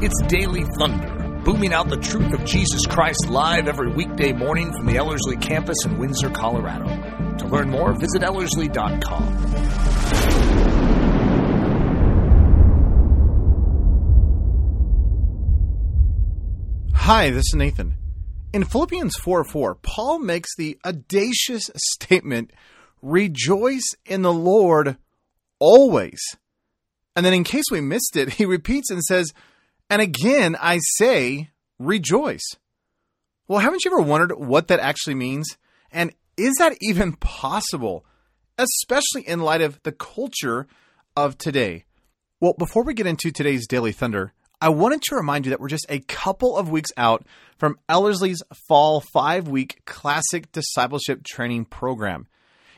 It's Daily Thunder, booming out the truth of Jesus Christ live every weekday morning from the Ellerslie campus in Windsor, Colorado. To learn more, visit Ellerslie.com. Hi, this is Nathan. In Philippians 4 4, Paul makes the audacious statement, Rejoice in the Lord always. And then, in case we missed it, he repeats and says, And again I say, Rejoice. Well, haven't you ever wondered what that actually means? And is that even possible, especially in light of the culture of today? Well, before we get into today's Daily Thunder, I wanted to remind you that we're just a couple of weeks out from Ellerslie's fall five week classic discipleship training program.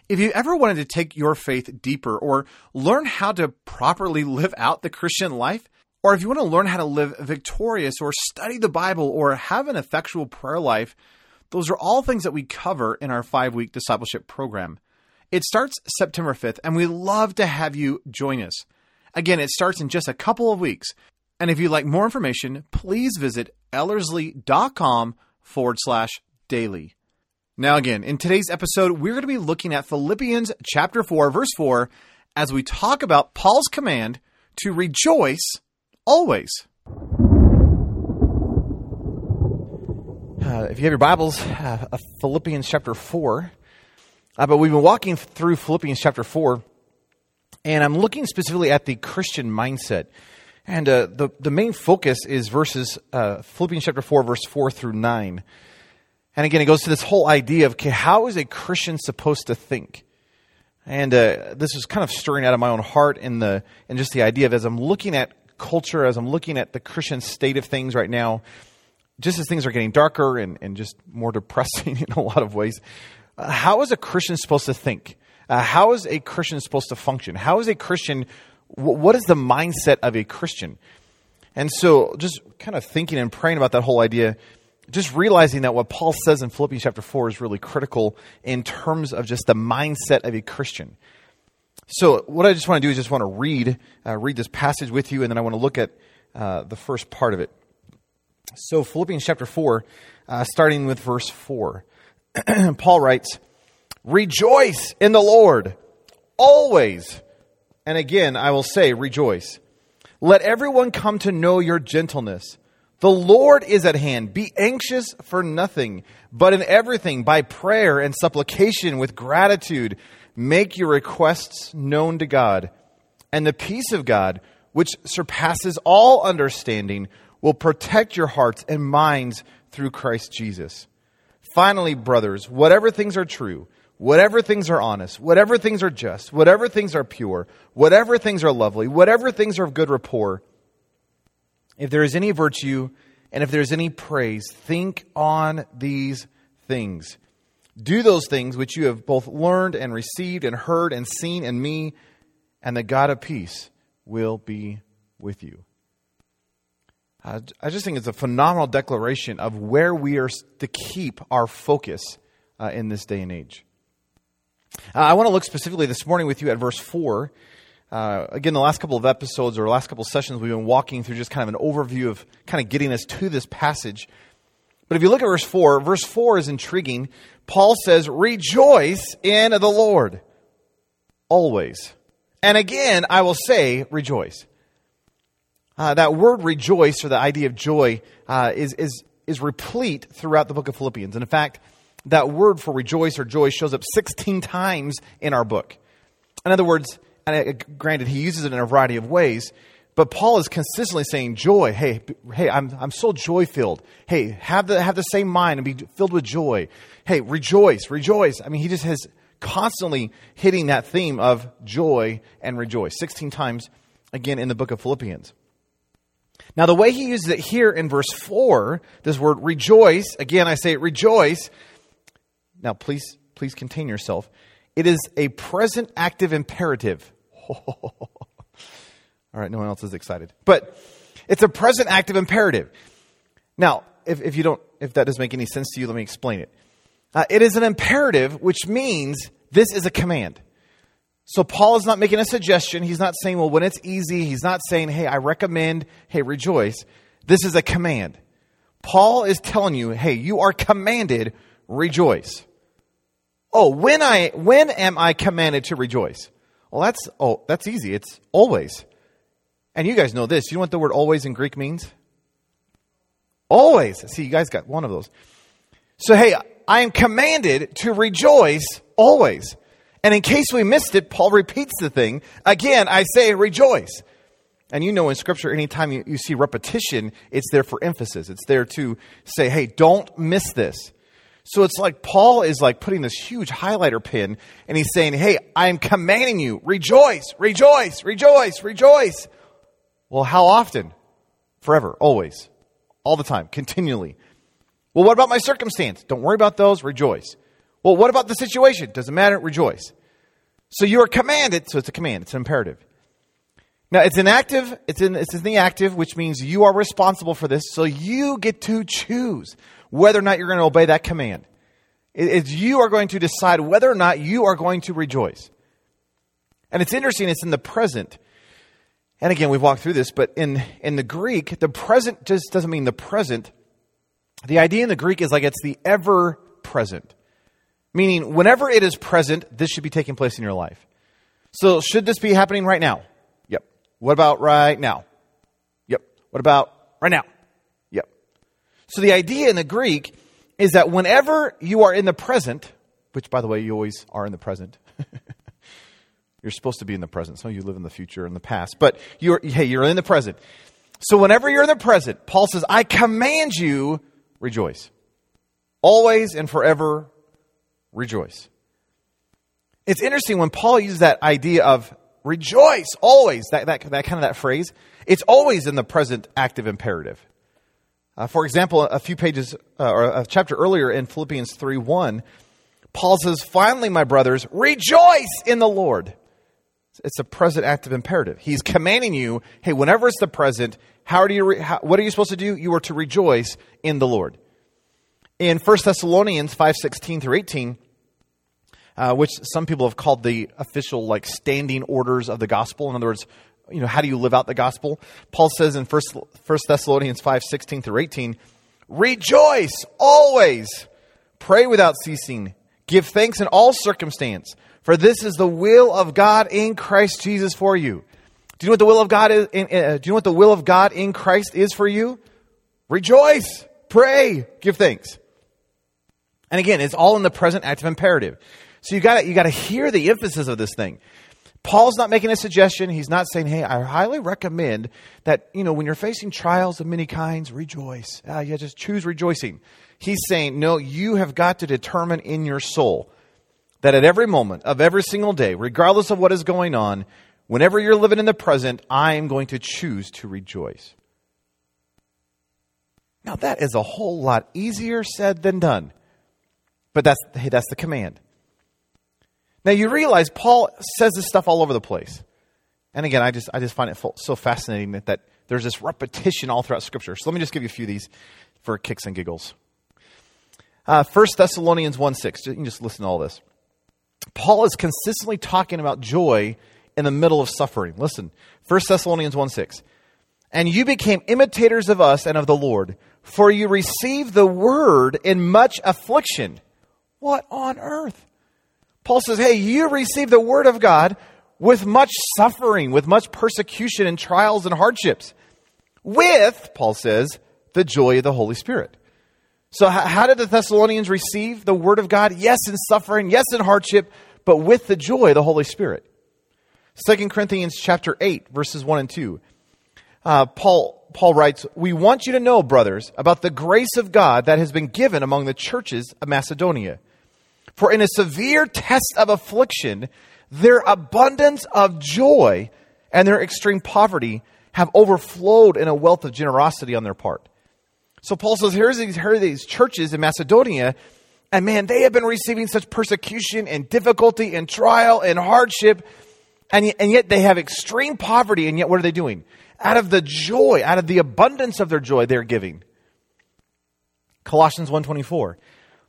If you ever wanted to take your faith deeper or learn how to properly live out the Christian life, or if you want to learn how to live victorious or study the Bible or have an effectual prayer life, those are all things that we cover in our five week discipleship program. It starts September 5th, and we love to have you join us. Again, it starts in just a couple of weeks. And if you'd like more information, please visit ellerslie.com forward slash daily. Now, again, in today's episode, we're going to be looking at Philippians chapter 4, verse 4, as we talk about Paul's command to rejoice always. Uh, if you have your Bibles, uh, Philippians chapter 4, uh, but we've been walking through Philippians chapter 4, and I'm looking specifically at the Christian mindset. And uh, the, the main focus is verses, uh, Philippians chapter 4, verse 4 through 9. And again, it goes to this whole idea of, okay, how is a Christian supposed to think? And uh, this is kind of stirring out of my own heart in the, in just the idea of as I'm looking at culture, as I'm looking at the Christian state of things right now, just as things are getting darker and, and just more depressing in a lot of ways, uh, how is a Christian supposed to think? Uh, how is a Christian supposed to function? How is a Christian what is the mindset of a Christian? And so, just kind of thinking and praying about that whole idea, just realizing that what Paul says in Philippians chapter 4 is really critical in terms of just the mindset of a Christian. So, what I just want to do is just want to read uh, read this passage with you, and then I want to look at uh, the first part of it. So, Philippians chapter 4, uh, starting with verse 4, Paul writes, Rejoice in the Lord always. And again, I will say, rejoice. Let everyone come to know your gentleness. The Lord is at hand. Be anxious for nothing, but in everything, by prayer and supplication with gratitude, make your requests known to God. And the peace of God, which surpasses all understanding, will protect your hearts and minds through Christ Jesus. Finally, brothers, whatever things are true, whatever things are honest, whatever things are just, whatever things are pure, whatever things are lovely, whatever things are of good rapport, if there is any virtue and if there is any praise, think on these things. Do those things which you have both learned and received and heard and seen in me, and the God of peace will be with you. I just think it's a phenomenal declaration of where we are to keep our focus uh, in this day and age. Uh, I want to look specifically this morning with you at verse 4. Uh, again, the last couple of episodes or last couple of sessions, we've been walking through just kind of an overview of kind of getting us to this passage. But if you look at verse 4, verse 4 is intriguing. Paul says, Rejoice in the Lord always. And again, I will say, rejoice. Uh, that word rejoice, or the idea of joy, uh, is, is, is replete throughout the book of Philippians. And in fact, that word for rejoice or joy shows up 16 times in our book. In other words, and granted, he uses it in a variety of ways, but Paul is consistently saying joy. Hey, hey, I'm, I'm so joy filled. Hey, have the, have the same mind and be filled with joy. Hey, rejoice, rejoice. I mean, he just has constantly hitting that theme of joy and rejoice 16 times again in the book of Philippians. Now, the way he uses it here in verse 4, this word rejoice, again, I say rejoice, now, please, please contain yourself. It is a present active imperative. All right, no one else is excited. But it's a present active imperative. Now, if, if you don't, if that doesn't make any sense to you, let me explain it. Uh, it is an imperative, which means this is a command. So Paul is not making a suggestion. He's not saying, well, when it's easy, he's not saying, hey, I recommend, hey, rejoice. This is a command. Paul is telling you, hey, you are commanded rejoice. Oh, when I when am I commanded to rejoice? Well, that's oh, that's easy. It's always. And you guys know this. You know what the word always in Greek means? Always. See, you guys got one of those. So hey, I am commanded to rejoice always. And in case we missed it, Paul repeats the thing. Again, I say rejoice. And you know in Scripture, anytime you, you see repetition, it's there for emphasis. It's there to say, hey, don't miss this. So it's like Paul is like putting this huge highlighter pin and he's saying, hey, I'm commanding you, rejoice, rejoice, rejoice, rejoice. Well, how often? Forever, always, all the time, continually. Well, what about my circumstance? Don't worry about those, rejoice. Well, what about the situation? Doesn't matter, rejoice. So you are commanded, so it's a command, it's an imperative. Now it's an active, it's in it's in the active, which means you are responsible for this, so you get to choose whether or not you're going to obey that command. It's you are going to decide whether or not you are going to rejoice. And it's interesting, it's in the present. And again, we've walked through this, but in, in the Greek, the present just doesn't mean the present. The idea in the Greek is like it's the ever present. Meaning, whenever it is present, this should be taking place in your life. So, should this be happening right now? Yep. What about right now? Yep. What about right now? Yep. So, the idea in the Greek is that whenever you are in the present, which, by the way, you always are in the present. you're supposed to be in the present. So you live in the future and the past, but you're, hey, you're in the present. So whenever you're in the present, Paul says, I command you, rejoice. Always and forever rejoice. It's interesting when Paul uses that idea of rejoice always, that, that, that kind of that phrase, it's always in the present active imperative. Uh, for example, a few pages uh, or a chapter earlier in Philippians 3 1, Paul says, Finally, my brothers, rejoice in the Lord. It's a present active imperative. He's commanding you, hey, whenever it's the present, how are you re- how, what are you supposed to do? You are to rejoice in the Lord in 1 Thessalonians 5:16 through 18, uh, which some people have called the official like standing orders of the gospel. In other words, you know, how do you live out the gospel? Paul says in 1, 1 Thessalonians 5:16 through 18, "Rejoice always, pray without ceasing, give thanks in all circumstance, for this is the will of God in Christ Jesus for you." Do you know what the will of God is? In, uh, do you know what the will of God in Christ is for you? Rejoice, pray, give thanks. And again, it's all in the present active imperative. So you got you got to hear the emphasis of this thing. Paul's not making a suggestion. He's not saying, "Hey, I highly recommend that you know when you're facing trials of many kinds, rejoice. Uh, yeah, just choose rejoicing." He's saying, "No, you have got to determine in your soul that at every moment of every single day, regardless of what is going on, whenever you're living in the present, I am going to choose to rejoice." Now that is a whole lot easier said than done. But that's, hey, that's the command. Now you realize Paul says this stuff all over the place. And again, I just, I just find it so fascinating that, that there's this repetition all throughout Scripture. So let me just give you a few of these for kicks and giggles. Uh, 1 Thessalonians 1 6. You can just listen to all this. Paul is consistently talking about joy in the middle of suffering. Listen, 1 Thessalonians 1 6. And you became imitators of us and of the Lord, for you received the word in much affliction what on earth? Paul says, hey, you received the word of God with much suffering, with much persecution and trials and hardships, with, Paul says, the joy of the Holy Spirit. So, how did the Thessalonians receive the word of God? Yes, in suffering, yes, in hardship, but with the joy of the Holy Spirit. 2 Corinthians chapter 8, verses 1 and 2. Uh, Paul Paul writes, We want you to know, brothers, about the grace of God that has been given among the churches of Macedonia. For in a severe test of affliction, their abundance of joy and their extreme poverty have overflowed in a wealth of generosity on their part. So Paul says, here's these, here are these churches in Macedonia, and man, they have been receiving such persecution and difficulty and trial and hardship, and, and yet they have extreme poverty, and yet what are they doing? Out of the joy, out of the abundance of their joy, they're giving. Colossians 124.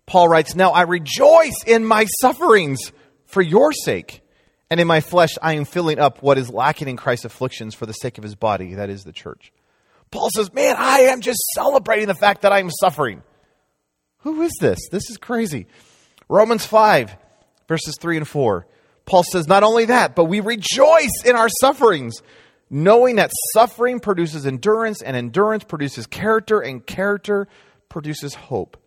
Paul writes, Now I rejoice in my sufferings for your sake. And in my flesh, I am filling up what is lacking in Christ's afflictions for the sake of his body, that is the church. Paul says, Man, I am just celebrating the fact that I'm suffering. Who is this? This is crazy. Romans 5, verses 3 and 4. Paul says, Not only that, but we rejoice in our sufferings, knowing that suffering produces endurance, and endurance produces character, and character produces hope.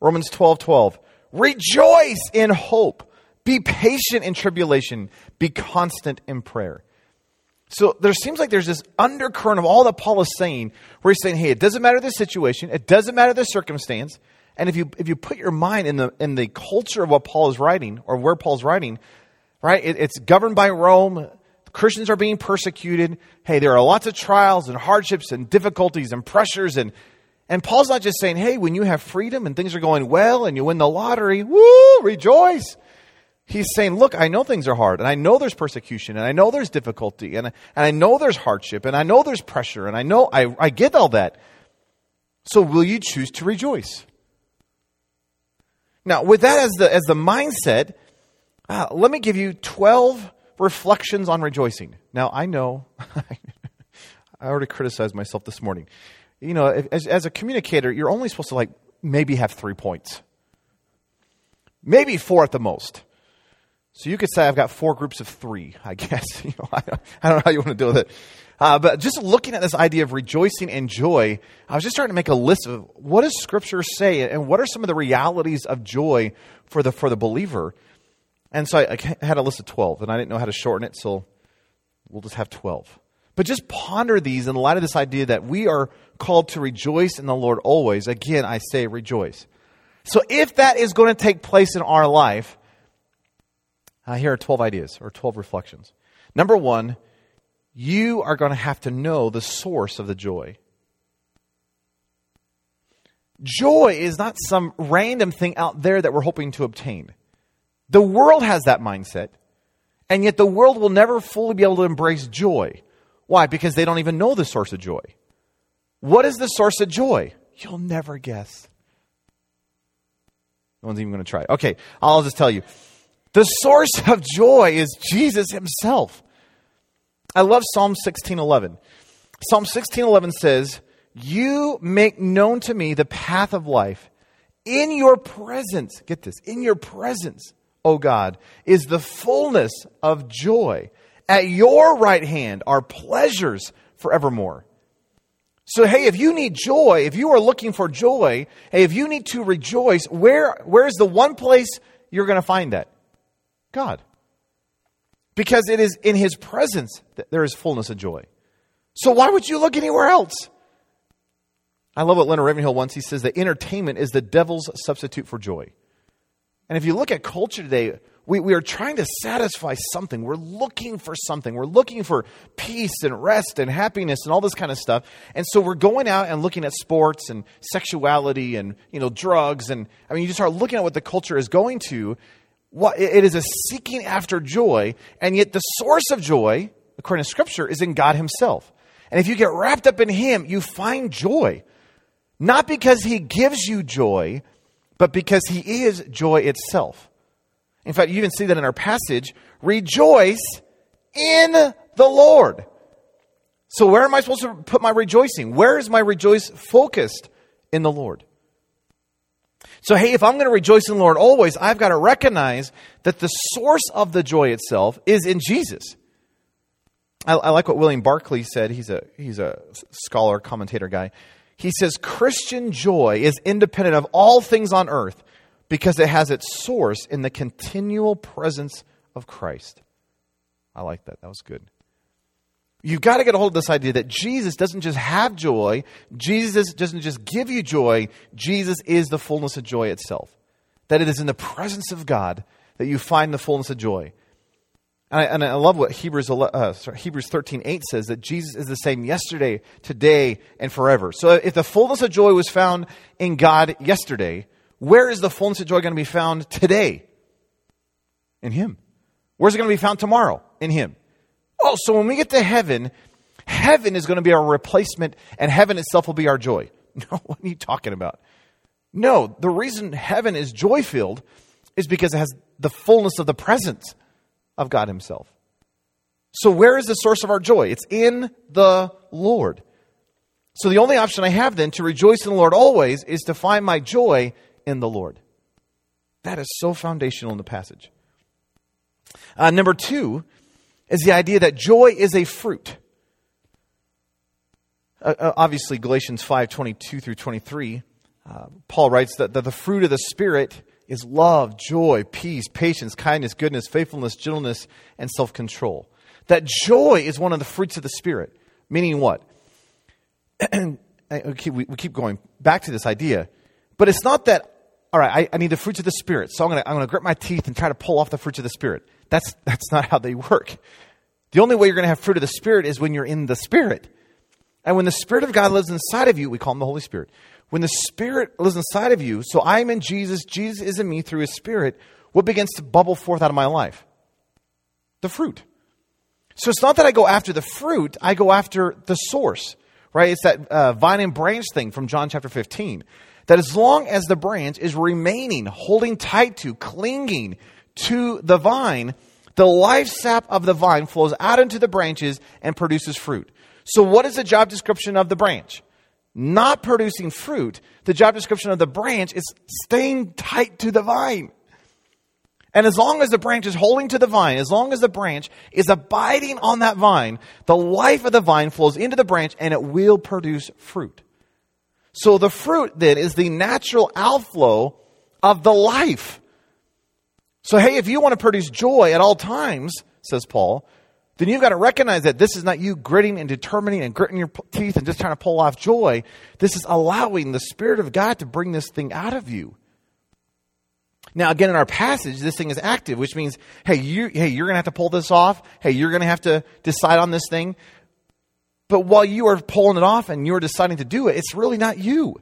Romans 12, 12. Rejoice in hope. Be patient in tribulation. Be constant in prayer. So there seems like there's this undercurrent of all that Paul is saying, where he's saying, hey, it doesn't matter the situation, it doesn't matter the circumstance. And if you if you put your mind in the in the culture of what Paul is writing or where Paul's writing, right? It, it's governed by Rome. Christians are being persecuted. Hey, there are lots of trials and hardships and difficulties and pressures and and Paul's not just saying, hey, when you have freedom and things are going well and you win the lottery, woo, rejoice. He's saying, look, I know things are hard and I know there's persecution and I know there's difficulty and, and I know there's hardship and I know there's pressure and I know I, I get all that. So will you choose to rejoice? Now, with that as the, as the mindset, uh, let me give you 12 reflections on rejoicing. Now, I know, I already criticized myself this morning. You know, as, as a communicator, you're only supposed to like maybe have three points, maybe four at the most. So you could say I've got four groups of three, I guess. You know, I, I, don't know how you want to deal with it. Uh, but just looking at this idea of rejoicing and joy, I was just trying to make a list of what does Scripture say and what are some of the realities of joy for the, for the believer. And so I, I had a list of 12, and I didn't know how to shorten it, so we'll just have 12. But just ponder these in light of this idea that we are called to rejoice in the Lord always. Again, I say rejoice. So if that is going to take place in our life, uh, here are 12 ideas or 12 reflections. Number one, you are going to have to know the source of the joy. Joy is not some random thing out there that we're hoping to obtain. The world has that mindset, and yet the world will never fully be able to embrace joy. Why? Because they don't even know the source of joy. What is the source of joy? You'll never guess. No one's even going to try. Okay, I'll just tell you. The source of joy is Jesus himself. I love Psalm 16:11. Psalm 16:11 says, "You make known to me the path of life. In your presence, get this, in your presence, O God, is the fullness of joy. At your right hand are pleasures forevermore." So, hey, if you need joy, if you are looking for joy, hey, if you need to rejoice, where, where is the one place you're going to find that? God. Because it is in His presence that there is fullness of joy. So why would you look anywhere else? I love what Leonard Ravenhill once he says that entertainment is the devil's substitute for joy. And if you look at culture today, we, we are trying to satisfy something. We're looking for something. We're looking for peace and rest and happiness and all this kind of stuff. And so we're going out and looking at sports and sexuality and you know drugs and I mean you just start looking at what the culture is going to, what, it is a seeking after joy, and yet the source of joy, according to Scripture, is in God Himself. And if you get wrapped up in Him, you find joy. Not because He gives you joy, but because He is joy itself. In fact, you even see that in our passage rejoice in the Lord. So, where am I supposed to put my rejoicing? Where is my rejoice focused? In the Lord. So, hey, if I'm going to rejoice in the Lord always, I've got to recognize that the source of the joy itself is in Jesus. I, I, like what William Barclay said. He's a, he's a scholar, commentator guy. He says, Christian joy is independent of all things on earth because it has its source in the continual presence of Christ. I like that. That was good. You've got to get a hold of this idea that Jesus doesn't just have joy, Jesus doesn't just give you joy, Jesus is the fullness of joy itself. That it is in the presence of God that you find the fullness of joy. And I, and I love what Hebrews, uh, sorry, Hebrews 13 8 says that Jesus is the same yesterday, today, and forever. So if the fullness of joy was found in God yesterday, where is the fullness of joy going to be found today? In Him. Where's it going to be found tomorrow? In Him. Oh, so when we get to heaven, heaven is going to be our replacement and heaven itself will be our joy. No, what are you talking about? No, the reason heaven is joy filled is because it has the fullness of the presence of God Himself. So, where is the source of our joy? It's in the Lord. So the only option I have then to rejoice in the Lord always is to find my joy in the Lord. That is so foundational in the passage. Uh, number two is the idea that joy is a fruit. Uh, uh obviously, Galatians 5 22 through 23, uh, Paul writes that, that the fruit of the Spirit is love, joy, peace, patience, kindness, goodness, faithfulness, gentleness, and self control. That joy is one of the fruits of the Spirit. Meaning what? we, we keep going back to this idea. But it's not that, all right, I, I need the fruits of the Spirit, so I'm going to I'm going to grit my teeth and try to pull off the fruits of the Spirit. That's, that's not how they work. The only way you're going to have fruit of the Spirit is when you're in the Spirit. And when the Spirit of God lives inside of you, we call him the Holy Spirit. When the Spirit lives inside of you, so I'm in Jesus, Jesus is in me through his Spirit, what begins to bubble forth out of my life? The fruit. So it's not that I go after the fruit, I go after the source, right? It's that uh, vine and branch thing from John chapter 15. That as long as the branch is remaining, holding tight to, clinging to the vine, the life sap of the vine flows out into the branches and produces fruit. So, what is the job description of the branch? Not producing fruit. The job description of the branch is staying tight to the vine. And as long as the branch is holding to the vine, as long as the branch is abiding on that vine, the life of the vine flows into the branch and it will produce fruit. So the fruit then is the natural outflow of the life. So, hey, if you want to produce joy at all times, says Paul, then you've got to recognize that this is not you gritting and determining and gritting your teeth and just trying to pull off joy. This is allowing the Spirit of God to bring this thing out of you. Now, again, in our passage, this thing is active, which means, hey, you, hey, you're going to have to pull this off. Hey, you're going to have to decide on this thing. But while you are pulling it off and you're deciding to do it, it's really not you.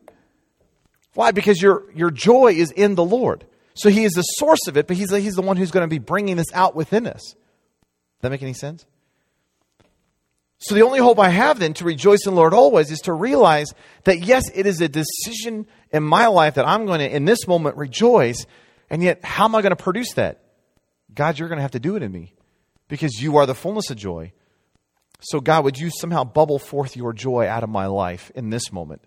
Why? Because your, your joy is in the Lord. So he is the source of it, but he's, he's the one who's going to be bringing this out within us. Does that make any sense? So the only hope I have then to rejoice in the Lord always is to realize that yes, it is a decision in my life that I'm going to, in this moment, rejoice and yet, how am I going to produce that? God, you're going to have to do it in me because you are the fullness of joy. So, God, would you somehow bubble forth your joy out of my life in this moment?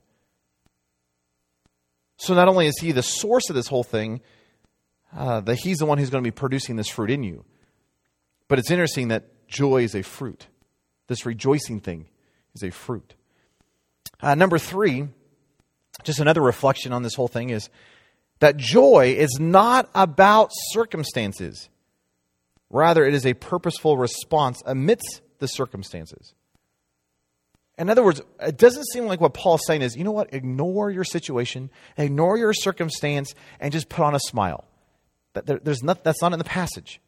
So, not only is He the source of this whole thing, uh, that He's the one who's going to be producing this fruit in you. But it's interesting that joy is a fruit. This rejoicing thing is a fruit. Uh, number three, just another reflection on this whole thing is that joy is not about circumstances. Rather, it is a purposeful response amidst the circumstances. In other words, it doesn't seem like what Paul's saying is, you know what, ignore your situation, ignore your circumstance, and just put on a smile. There's not, that's not in the passage.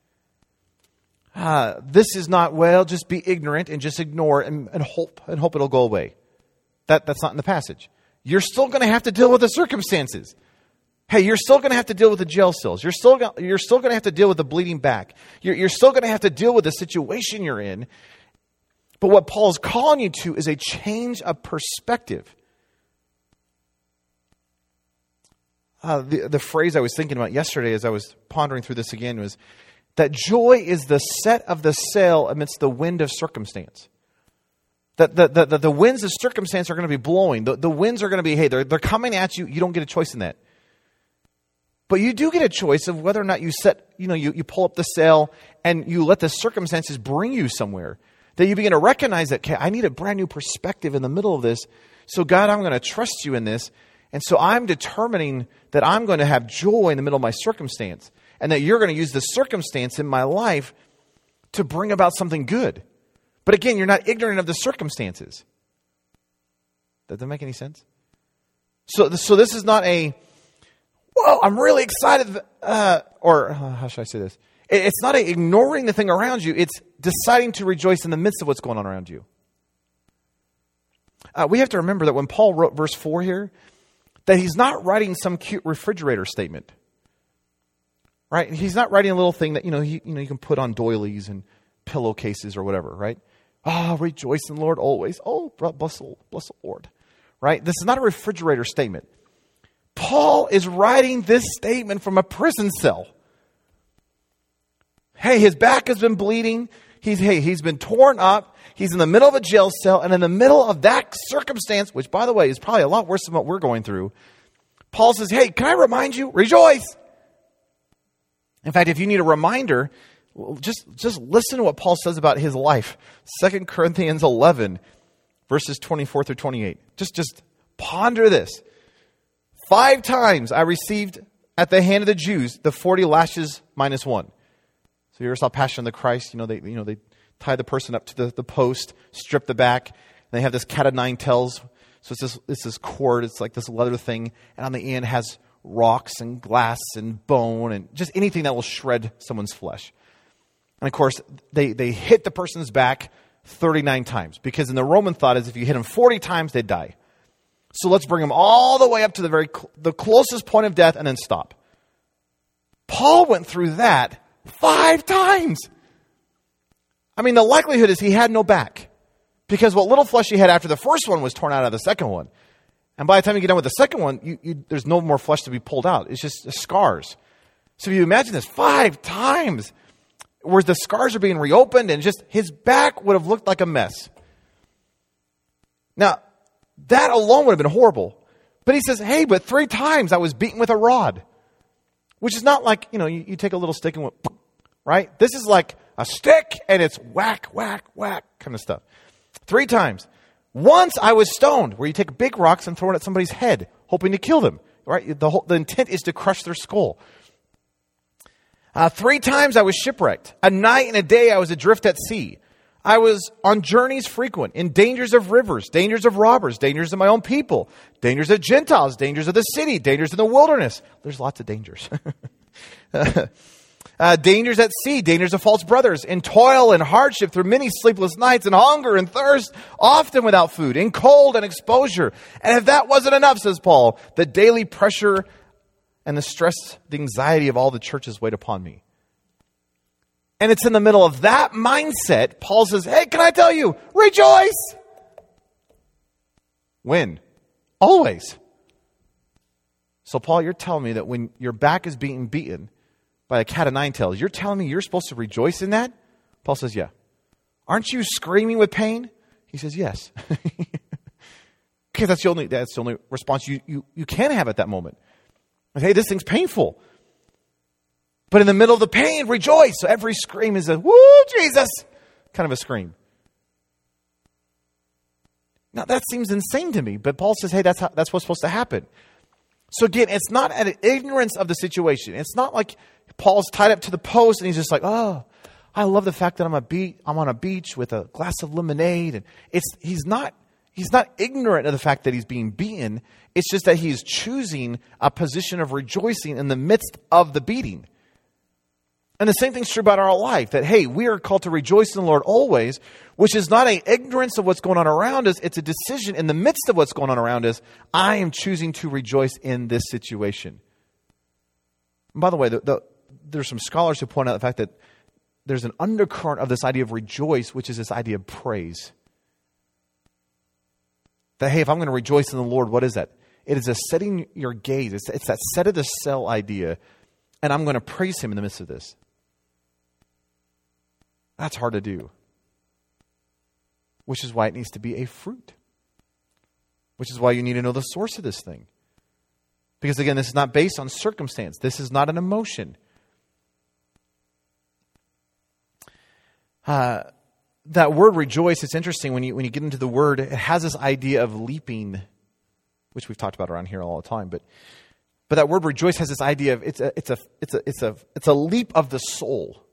Uh, this is not, well, just be ignorant and just ignore and, and hope and hope it'll go away. That, that's not in the passage. You're still going to have to deal with the circumstances. Hey, you're still going to have to deal with the jail cells. You're still, you're still going to have to deal with the bleeding back. You're, you're still going to have to deal with the situation you're in. But what Paul is calling you to is a change of perspective. Uh, the, the phrase I was thinking about yesterday as I was pondering through this again was that joy is the set of the sail amidst the wind of circumstance. That the, the, the, the winds of circumstance are going to be blowing. The, the winds are going to be, hey, they're, they're coming at you. You don't get a choice in that. But you do get a choice of whether or not you set, you know, you, you pull up the sail and you let the circumstances bring you somewhere. That you begin to recognize that, okay, I need a brand new perspective in the middle of this. So, God, I'm going to trust you in this. And so I'm determining that I'm going to have joy in the middle of my circumstance and that you're going to use the circumstance in my life to bring about something good. But again, you're not ignorant of the circumstances. Does that make any sense? So, so this is not a whoa, I'm really excited. Uh, or uh, how should I say this? It's not ignoring the thing around you, it's deciding to rejoice in the midst of what's going on around you. Uh, we have to remember that when Paul wrote verse 4 here, that he's not writing some cute refrigerator statement. Right? He's not writing a little thing that, you know, he, you know, you can put on doilies and pillowcases or whatever, right? Ah, oh, rejoice in the Lord always. Oh, bless, bless the Lord. Right? This is not a refrigerator statement. Paul is writing this statement from a prison cell. Hey, his back has been bleeding. He's, hey, he's been torn up. He's in the middle of a jail cell. And in the middle of that circumstance, which by the way is probably a lot worse than what we're going through, Paul says, Hey, can I remind you? Rejoice. In fact, if you need a reminder, just, just listen to what Paul says about his life. 2 Corinthians 11, verses 24 through 28. Just, just ponder this. Five times I received at the hand of the Jews the 40 lashes minus one. So you ever saw Passion of the Christ? You know, they, you know, they tie the person up to the, the post, strip the back, and they have this cat of nine tails. So it's this, it's this cord, it's like this leather thing, and on the end has rocks and glass and bone and just anything that will shred someone's flesh. And of course, they, they hit the person's back 39 times because in the Roman thought is if you hit them 40 times, they'd die. So let's bring them all the way up to the very cl- the closest point of death and then stop. Paul went through that five times. I mean, the likelihood is he had no back because what little flesh he had after the first one was torn out of the second one. And by the time you get done with the second one, you, you, there's no more flesh to be pulled out. It's just scars. So if you imagine this five times, where the scars are being reopened and just his back would have looked like a mess. Now, that alone would have been horrible. But he says, hey, but three times I was beaten with a rod. Which is not like, you know, you, you take a little stick and, right? This is like a stick and it's whack, whack, whack kind of stuff. Three times. Once I was stoned, where you take big rocks and throw it at somebody's head, hoping to kill them. Right? The, whole, the intent is to crush their skull. Uh, three times I was shipwrecked. A night and a day I was adrift at sea. I was on journeys frequent, in dangers of rivers, dangers of robbers, dangers of my own people, dangers of Gentiles, dangers of the city, dangers in the wilderness. There's lots of dangers. uh, dangers at sea, dangers of false brothers, in toil and hardship through many sleepless nights, and hunger and thirst, often without food, in cold and exposure. And if that wasn't enough, says Paul, the daily pressure and the stress, the anxiety of all the churches weighed upon me. And it's in the middle of that mindset, Paul says, Hey, can I tell you, rejoice! When? Always. So, Paul, you're telling me that when your back is being beaten by a cat of nine tails, you're telling me you're supposed to rejoice in that? Paul says, Yeah. Aren't you screaming with pain? He says, Yes. because that's the only that's the only response you, you, you can have at that moment. Hey, this thing's painful. But in the middle of the pain, rejoice. So every scream is a, woo, Jesus, kind of a scream. Now that seems insane to me, but Paul says, hey, that's, how, that's what's supposed to happen. So again, it's not an ignorance of the situation. It's not like Paul's tied up to the post and he's just like, oh, I love the fact that I'm, a beat, I'm on a beach with a glass of lemonade. And it's, he's not, he's not ignorant of the fact that he's being beaten. It's just that he's choosing a position of rejoicing in the midst of the beating. And the same thing's true about our life that, hey, we are called to rejoice in the Lord always, which is not an ignorance of what's going on around us. It's a decision in the midst of what's going on around us. I am choosing to rejoice in this situation. And by the way, the, the, there's some scholars who point out the fact that there's an undercurrent of this idea of rejoice, which is this idea of praise. That, hey, if I'm going to rejoice in the Lord, what is that? It is a setting your gaze. It's, it's that set of the cell idea, and I'm going to praise Him in the midst of this. That's hard to do. Which is why it needs to be a fruit. Which is why you need to know the source of this thing. Because again, this is not based on circumstance, this is not an emotion. Uh, that word rejoice, it's interesting when you, when you get into the word, it has this idea of leaping, which we've talked about around here all the time. But, but that word rejoice has this idea of it's a, it's a, it's a, it's a, it's a leap of the soul.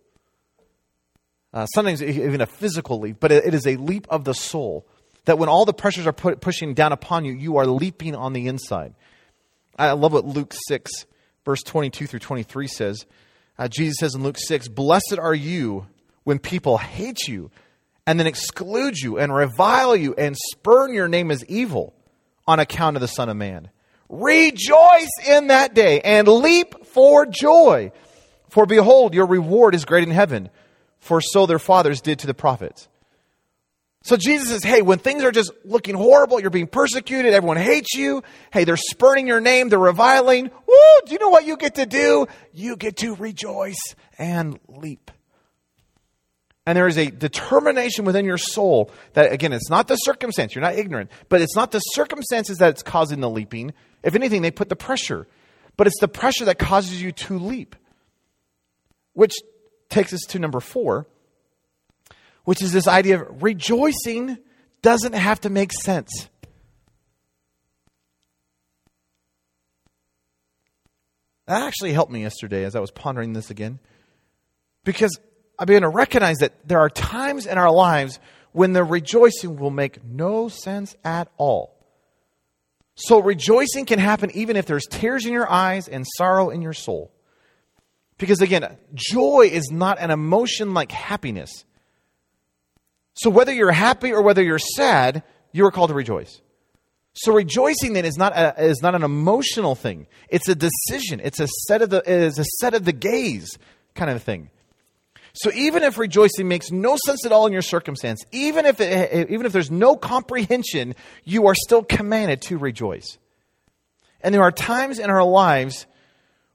Uh, sometimes even a physical leap, but it is a leap of the soul. That when all the pressures are put, pushing down upon you, you are leaping on the inside. I love what Luke 6, verse 22 through 23 says. Uh, Jesus says in Luke 6, Blessed are you when people hate you and then exclude you and revile you and spurn your name as evil on account of the Son of Man. Rejoice in that day and leap for joy. For behold, your reward is great in heaven for so their fathers did to the prophets. So Jesus says, hey, when things are just looking horrible, you're being persecuted, everyone hates you, hey, they're spurning your name, they're reviling, woo, do you know what you get to do? You get to rejoice and leap. And there is a determination within your soul that, again, it's not the circumstance. You're not ignorant, but it's not the circumstances that's causing the leaping. If anything, they put the pressure. But it's the pressure that causes you to leap. Which takes us to number four, which is this idea of rejoicing doesn't have to make sense. That actually helped me yesterday as I was pondering this again. Because I began to recognize that there are times in our lives when the rejoicing will make no sense at all. So rejoicing can happen even if there's tears in your eyes and sorrow in your soul. Because again, joy is not an emotion like happiness. So whether you're happy or whether you're sad, you are called to rejoice. So rejoicing then is not a, is not an emotional thing. It's a decision. It's a set of the is a set of the gaze kind of thing. So even if rejoicing makes no sense at all in your circumstance, even if it, even if there's no comprehension, you are still commanded to rejoice. And there are times in our lives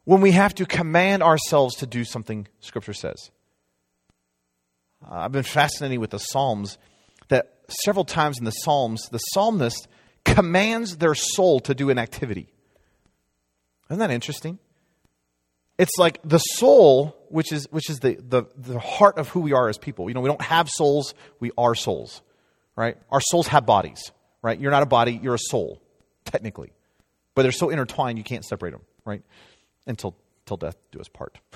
when we have to command ourselves to do something Scripture says. I've been fascinated with the Psalms that several times in the Psalms, the psalmist commands their soul to do an activity. Isn't that interesting? It's like the soul, which is, which is the, the, the heart of who we are as people. You know, we don't have souls, we are souls, right? Our souls have bodies, right? You're not a body, you're a soul, technically. But they're so intertwined, you can't separate them, right? Until, until death do us part.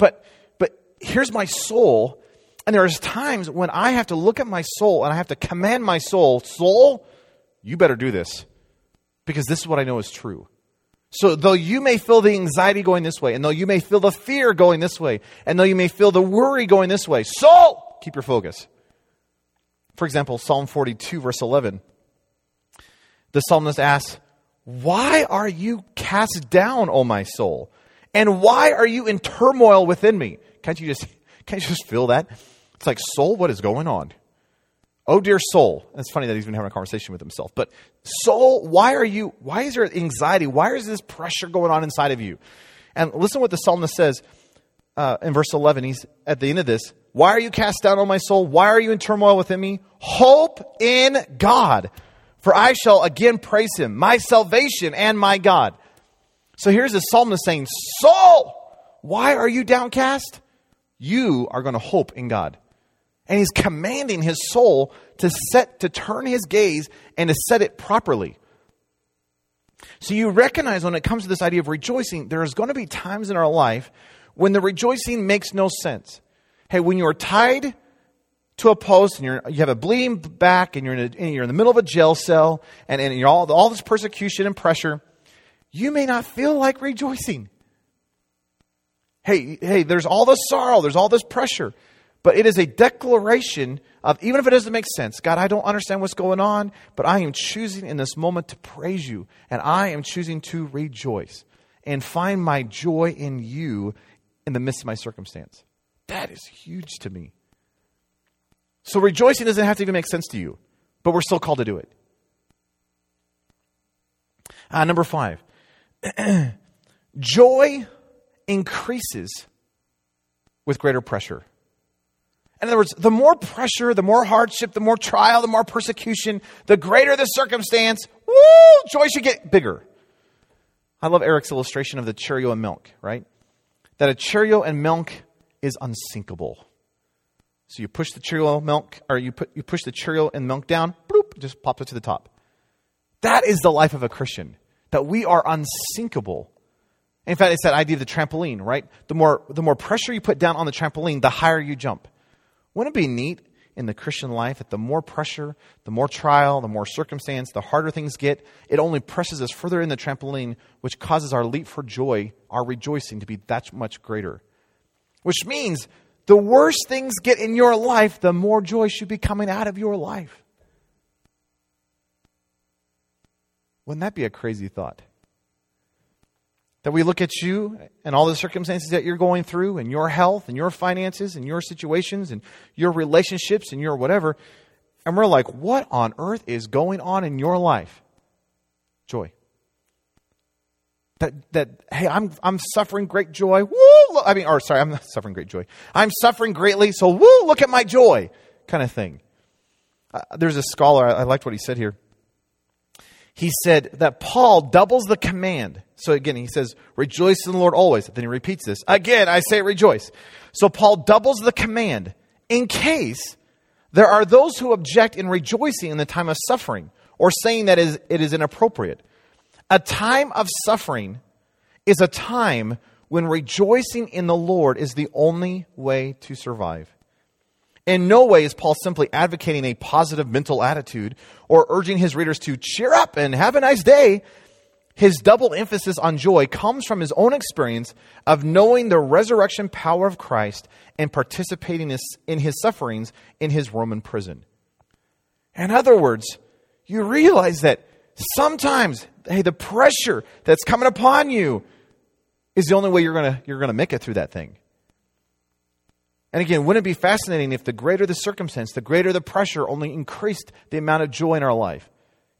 But, but here's my soul, and there's times when I have to look at my soul and I have to command my soul, soul, you better do this because this is what I know is true. So, though you may feel the anxiety going this way, and though you may feel the fear going this way, and though you may feel the worry going this way, soul, keep your focus. For example, Psalm 42, verse 11. The psalmist asks, Why are you cast down, O my soul? And why are you in turmoil within me? Can't you just, can't you just feel that? It's like, soul, what is going on? Oh, dear soul. It's funny that he's been having a conversation with himself. But, soul, why are you, why is there anxiety? Why is this pressure going on inside of you? And listen what the psalmist says uh, in verse 11. He's at the end of this. Why are you cast down, on my soul? Why are you in turmoil within me? Hope in God, for I shall again praise him, my salvation and my God. So here's the psalmist saying, Saul, why are you downcast? You are going to hope in God. And he's commanding his soul to set, to turn his gaze and to set it properly. So you recognize when it comes to this idea of rejoicing, there's going to be times in our life when the rejoicing makes no sense. Hey, when you're tied to a post and you're, you have a bleeding back and you're in, a, you're in the middle of a jail cell and, and you're all, all this persecution and pressure, you may not feel like rejoicing. Hey, hey, there's all this sorrow, there's all this pressure. But it is a declaration of, even if it doesn't make sense, God, I don't understand what's going on, but I am choosing in this moment to praise you, and I am choosing to rejoice and find my joy in you in the midst of my circumstance. That is huge to me. So rejoicing doesn't have to even make sense to you, but we're still called to do it. Uh, number five, joy increases with greater pressure. In other words, the more pressure, the more hardship, the more trial, the more persecution, the greater the circumstance, woo, joy should get bigger. I love Eric's illustration of the Cheerio and milk, right? That a Cheerio and milk is unsinkable. So you push the Cheerio milk, or you put you push the Cheerio and milk down, bloop, just pops it to the top. That is the life of a Christian. That we are unsinkable. In fact, it's that idea of the trampoline, right? The more the more pressure you put down on the trampoline, the higher you jump. Wouldn't it be neat in the Christian life that the more pressure, the more trial, the more circumstance, the harder things get, it only presses us further in the trampoline, which causes our leap for joy, our rejoicing to be that much greater. Which means the worse things get in your life, the more joy should be coming out of your life. Wouldn't that be a crazy thought? That we look at you and all the circumstances that you're going through, and your health, and your finances, and your situations, and your relationships, and your whatever, and we're like, what on earth is going on in your life? Joy. That, that hey, I'm, I'm suffering great joy. Woo, I mean, or sorry, I'm not suffering great joy. I'm suffering greatly, so woo, look at my joy, kind of thing. Uh, there's a scholar, I, I liked what he said here. He said that Paul doubles the command. So again, he says, rejoice in the Lord always. Then he repeats this. Again, I say rejoice. So Paul doubles the command in case there are those who object in rejoicing in the time of suffering or saying that it is inappropriate. A time of suffering is a time when rejoicing in the Lord is the only way to survive. In no way is Paul simply advocating a positive mental attitude or urging his readers to cheer up and have a nice day. His double emphasis on joy comes from his own experience of knowing the resurrection power of Christ and participating in his sufferings in his Roman prison. In other words, you realize that sometimes, hey, the pressure that's coming upon you is the only way you're going you're gonna make it through that thing. And again, wouldn't it be fascinating if the greater the circumstance, the greater the pressure only increased the amount of joy in our life?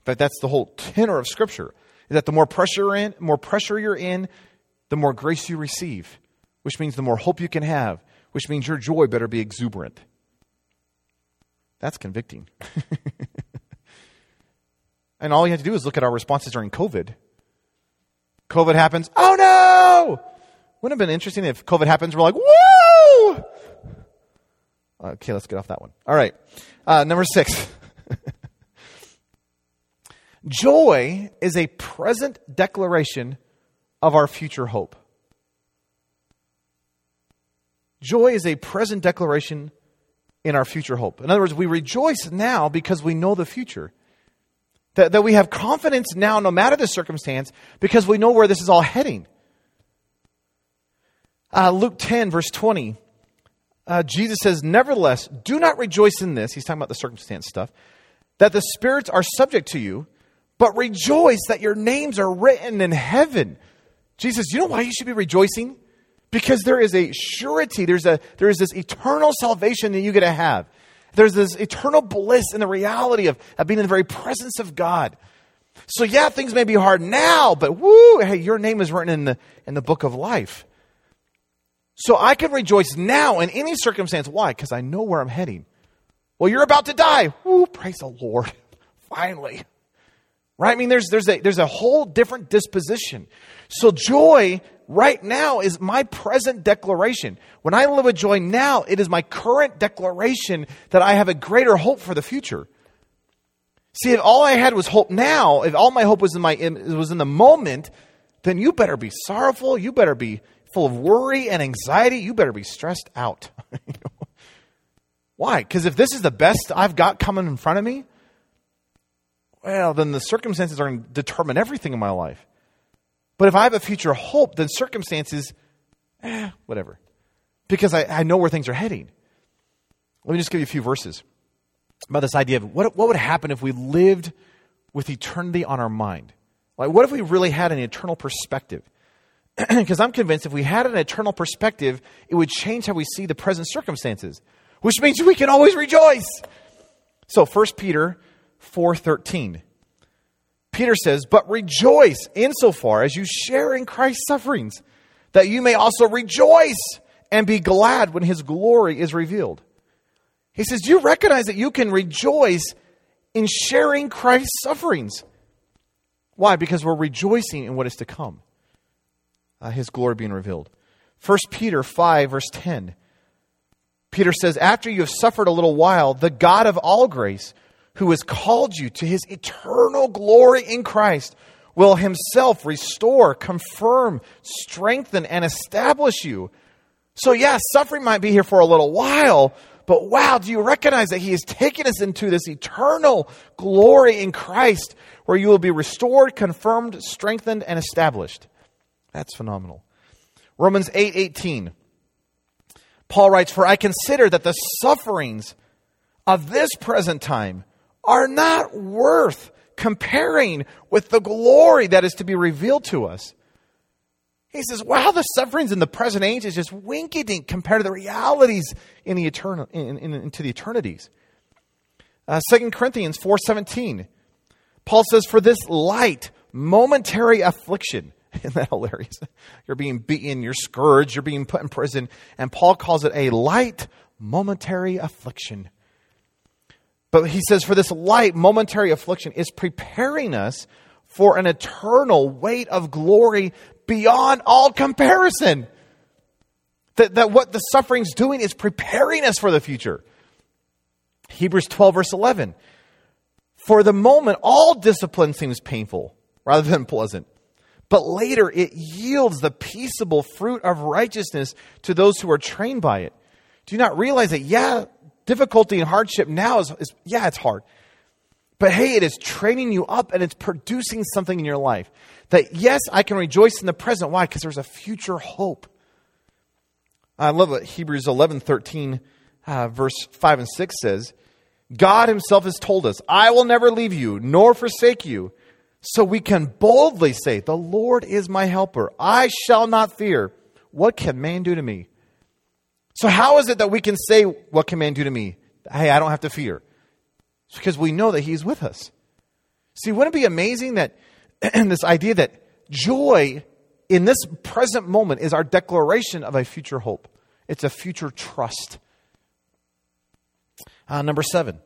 In fact, that's the whole tenor of Scripture, is that the more pressure in, more pressure you're in, the more grace you receive, which means the more hope you can have, which means your joy better be exuberant. That's convicting. and all you have to do is look at our responses during COVID. COVID happens, oh no! Wouldn't it have been interesting if COVID happens, we're like, woo! Okay, let's get off that one. All right. Uh, number six. Joy is a present declaration of our future hope. Joy is a present declaration in our future hope. In other words, we rejoice now because we know the future. That, that we have confidence now, no matter the circumstance, because we know where this is all heading. Uh, Luke 10, verse 20 uh, Jesus says, Nevertheless, do not rejoice in this. He's talking about the circumstance stuff. That the spirits are subject to you, but rejoice that your names are written in heaven. Jesus, you know why you should be rejoicing? Because there is a surety, there's, a, there is this eternal salvation that you get to have. There's this eternal bliss in the reality of, of being in the very presence of God. So, yeah, things may be hard now, but woo, hey, your name is written in the, in the book of life. So I can rejoice now in any circumstance. Why? Because I know where I'm heading. Well, you're about to die. Woo, praise the Lord. Finally. Right? I mean, there's, there's, a, there's a whole different disposition. So joy right now is my present declaration. When I live with joy now, it is my current declaration that I have a greater hope for the future. See, if all I had was hope now, if all my hope was in my was in the moment, then you better be sorrowful. You better be full of worry and anxiety, you better be stressed out. Why? Because if this is the best I've got coming in front of me, well, then the circumstances are going to determine everything in my life. But if I have a future hope, then circumstances, eh, whatever. Because I, I know where things are heading. Let me just give you a few verses about this idea of what, what would happen if we lived with eternity on our mind. Like, what if we really had an eternal perspective? because I'm convinced if we had an eternal perspective, it would change how we see the present circumstances, which means we can always rejoice. So 1 Peter 4:13. Peter says, "But rejoice insofar as you share in Christ's sufferings, that you may also rejoice and be glad when his glory is revealed." He says, "Do you recognize that you can rejoice in sharing Christ's sufferings?" Why? Because we're rejoicing in what is to come uh, his glory being revealed. 1 Peter 5, verse 10. Peter says, After you have suffered a little while, the God of all grace, who has called you to his eternal glory in Christ, will himself restore, confirm, strengthen, and establish you. So, yeah, suffering might be here for a little while, but wow, do you recognize that he has taken us into this eternal glory in Christ where you will be restored, confirmed, strengthened, and established? That's phenomenal. Romans 8:18. 8, Paul writes, "For I consider that the sufferings of this present time are not worth comparing with the glory that is to be revealed to us." He says, "Wow, the sufferings in the present age is just winky dink compared to the realities in the eternal in, in, into the eternities." Uh, 2 Corinthians 4:17. Paul says, "For this light momentary affliction Isn't that hilarious? You're being beaten, you're scourged, you're being put in prison. And Paul calls it a light, momentary affliction. But he says, for this light, momentary affliction is preparing us for an eternal weight of glory beyond all comparison. That, that what the suffering's doing is preparing us for the future. Hebrews 12, verse 11. For the moment, all discipline seems painful rather than pleasant. But later, it yields the peaceable fruit of righteousness to those who are trained by it. Do you not realize that, yeah, difficulty and hardship now is, is yeah, it's hard. But hey, it is training you up and it's producing something in your life. That yes, I can rejoice in the present. Why? Because there's a future hope. I love what Hebrews 11 13, uh, verse 5 and 6 says. God Himself has told us, I will never leave you nor forsake you. So we can boldly say, The Lord is my helper. I shall not fear. What can man do to me? So, how is it that we can say, What can man do to me? Hey, I don't have to fear. It's because we know that He's with us. See, wouldn't it be amazing that this idea that joy in this present moment is our declaration of a future hope? It's a future trust. Uh, number seven,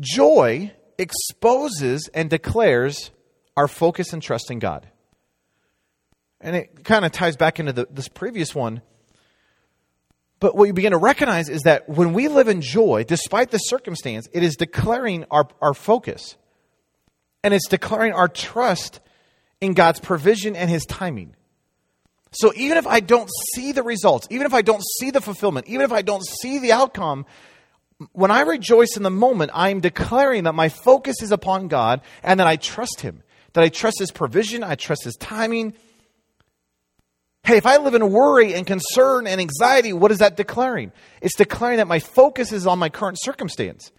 joy exposes and declares our focus and trust in God. And it kind of ties back into the, this previous one but what you begin to recognize is that when we live in joy, despite the circumstance, it is declaring our, our focus. And it's declaring our trust in God's provision and His timing. So even if I don't see the results, even if I don't see the fulfillment, even if I don't see the outcome, when I rejoice in the moment, I am declaring that my focus is upon God and that I trust Him, that I trust His provision, I trust His timing, Hey, if I live in worry and concern and anxiety, what is that declaring? It's declaring that my focus is on my current circumstance.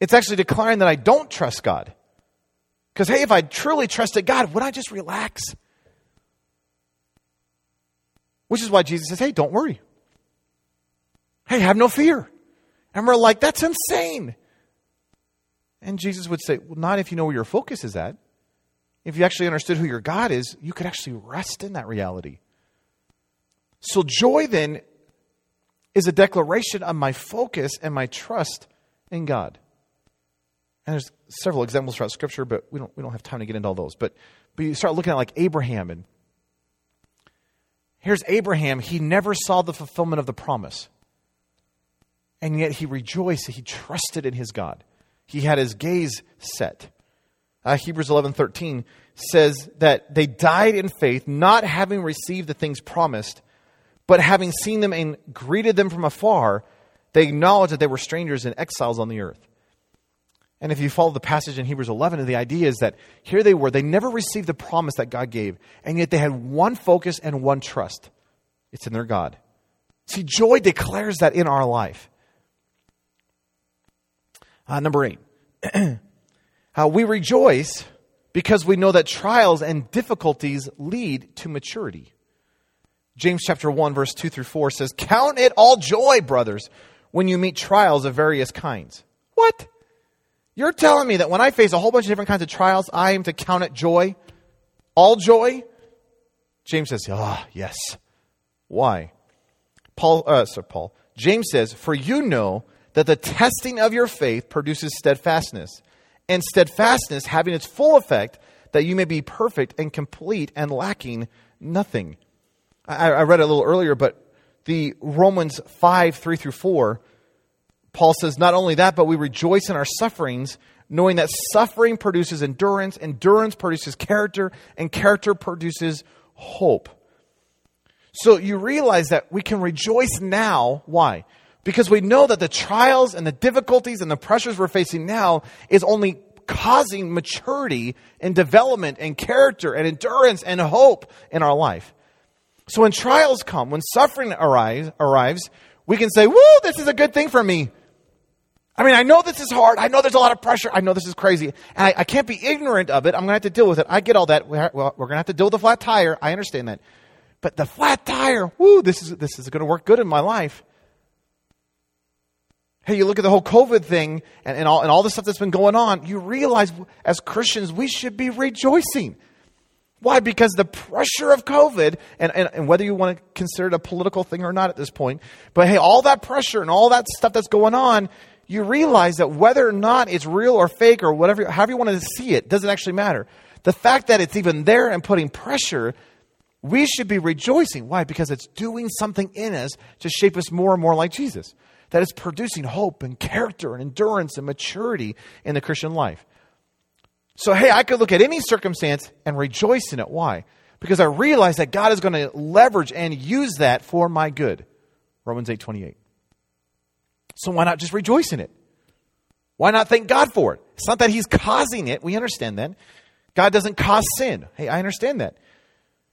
It's actually declaring that I don't trust God. Because, hey, if I truly trusted God, would I just relax? Which is why Jesus says, hey, don't worry. Hey, have no fear. And we're like, that's insane. And Jesus would say, well, not if you know where your focus is at. If you actually understood who your God is, you could actually rest in that reality. So, joy then is a declaration of my focus and my trust in God. And there's several examples throughout Scripture, but we don't, we don't have time to get into all those. But, but you start looking at like Abraham, and here's Abraham. He never saw the fulfillment of the promise. And yet he rejoiced, he trusted in his God. He had his gaze set. Uh, Hebrews 11 13 says that they died in faith, not having received the things promised, but having seen them and greeted them from afar, they acknowledged that they were strangers and exiles on the earth. And if you follow the passage in Hebrews 11, the idea is that here they were, they never received the promise that God gave, and yet they had one focus and one trust it's in their God. See, joy declares that in our life. Uh, number eight, uh, we rejoice because we know that trials and difficulties lead to maturity. James chapter 1 verse 2 through 4 says, "Count it all joy, brothers, when you meet trials of various kinds." What? You're telling me that when I face a whole bunch of different kinds of trials, I am to count it joy? All joy? James says, "Ah, oh, yes." Why? Paul uh, sorry, Paul. James says, "For you know that the testing of your faith produces steadfastness, and steadfastness having its full effect, that you may be perfect and complete and lacking nothing." I, I read it a little earlier, but the Romans 5, 3 through 4, Paul says, Not only that, but we rejoice in our sufferings, knowing that suffering produces endurance, endurance produces character, and character produces hope. So you realize that we can rejoice now. Why? Because we know that the trials and the difficulties and the pressures we're facing now is only causing maturity and development and character and endurance and hope in our life. So when trials come, when suffering arrives, arrives, we can say, woo, this is a good thing for me. I mean, I know this is hard. I know there's a lot of pressure. I know this is crazy. And I, I can't be ignorant of it. I'm going to have to deal with it. I get all that. Well, we're going to have to deal with the flat tire. I understand that. But the flat tire, woo, this is, this is going to work good in my life. Hey, you look at the whole COVID thing and, and, all, and all the stuff that's been going on, you realize as Christians, we should be rejoicing. Why? Because the pressure of COVID, and, and, and, whether you want to consider it a political thing or not at this point, but hey, all that pressure and all that stuff that's going on, you realize that whether or not it's real or fake or whatever, however you want to see it, doesn't actually matter. The fact that it's even there and putting pressure, we should be rejoicing. Why? Because it's doing something in us to shape us more and more like Jesus. That is producing hope and character and endurance and maturity in the Christian life. So, hey, I could look at any circumstance and rejoice in it. Why? Because I realize that God is going to leverage and use that for my good. Romans 8 28. So, why not just rejoice in it? Why not thank God for it? It's not that He's causing it. We understand that. God doesn't cause sin. Hey, I understand that.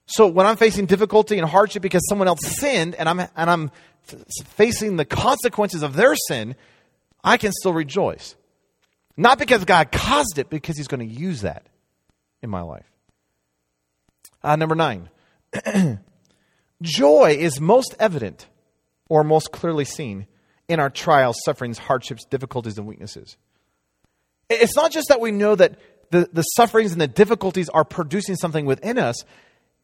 So, when I'm facing difficulty and hardship because someone else sinned and I'm, and I'm facing the consequences of their sin, I can still rejoice. Not because God caused it, because He's going to use that in my life. Uh, number nine, joy is most evident or most clearly seen in our trials, sufferings, hardships, difficulties, and weaknesses. It's not just that we know that the, the sufferings and the difficulties are producing something within us.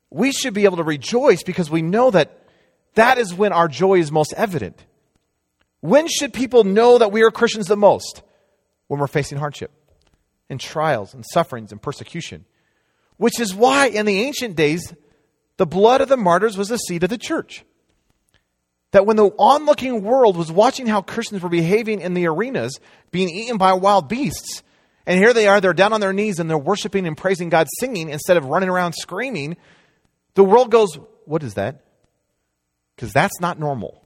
We should be able to rejoice because we know that that is when our joy is most evident. When should people know that we are Christians the most? When we're facing hardship and trials and sufferings and persecution. Which is why in the ancient days, the blood of the martyrs was the seed of the church. That when the onlooking world was watching how Christians were behaving in the arenas, being eaten by wild beasts, and here they are, they're down on their knees and they're worshiping and praising God, singing instead of running around screaming, the world goes, What is that? Because that's not normal.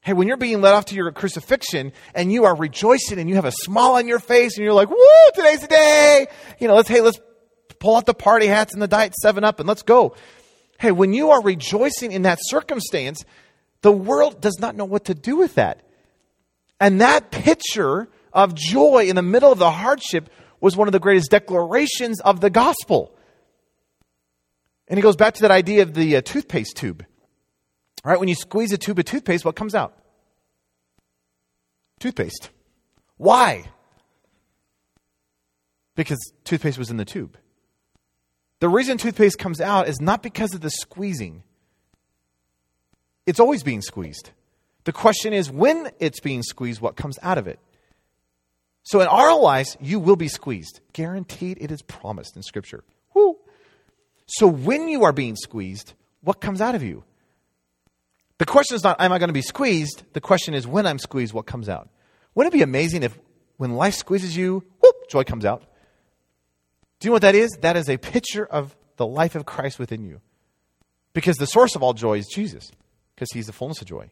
Hey, when you're being led off to your crucifixion and you are rejoicing and you have a smile on your face and you're like, woo, today's the day. You know, let's, hey, let's pull out the party hats and the Diet 7 Up and let's go. Hey, when you are rejoicing in that circumstance, the world does not know what to do with that. And that picture of joy in the middle of the hardship was one of the greatest declarations of the gospel. And he goes back to that idea of the uh, toothpaste tube. Right, when you squeeze a tube of toothpaste, what comes out? Toothpaste. Why? Because toothpaste was in the tube. The reason toothpaste comes out is not because of the squeezing, it's always being squeezed. The question is when it's being squeezed, what comes out of it? So in our lives, you will be squeezed. Guaranteed, it is promised in Scripture. Woo. So when you are being squeezed, what comes out of you? The question is not, am I going to be squeezed? The question is, when I'm squeezed, what comes out? Wouldn't it be amazing if when life squeezes you, whoop, joy comes out? Do you know what that is? That is a picture of the life of Christ within you. Because the source of all joy is Jesus, because he's the fullness of joy.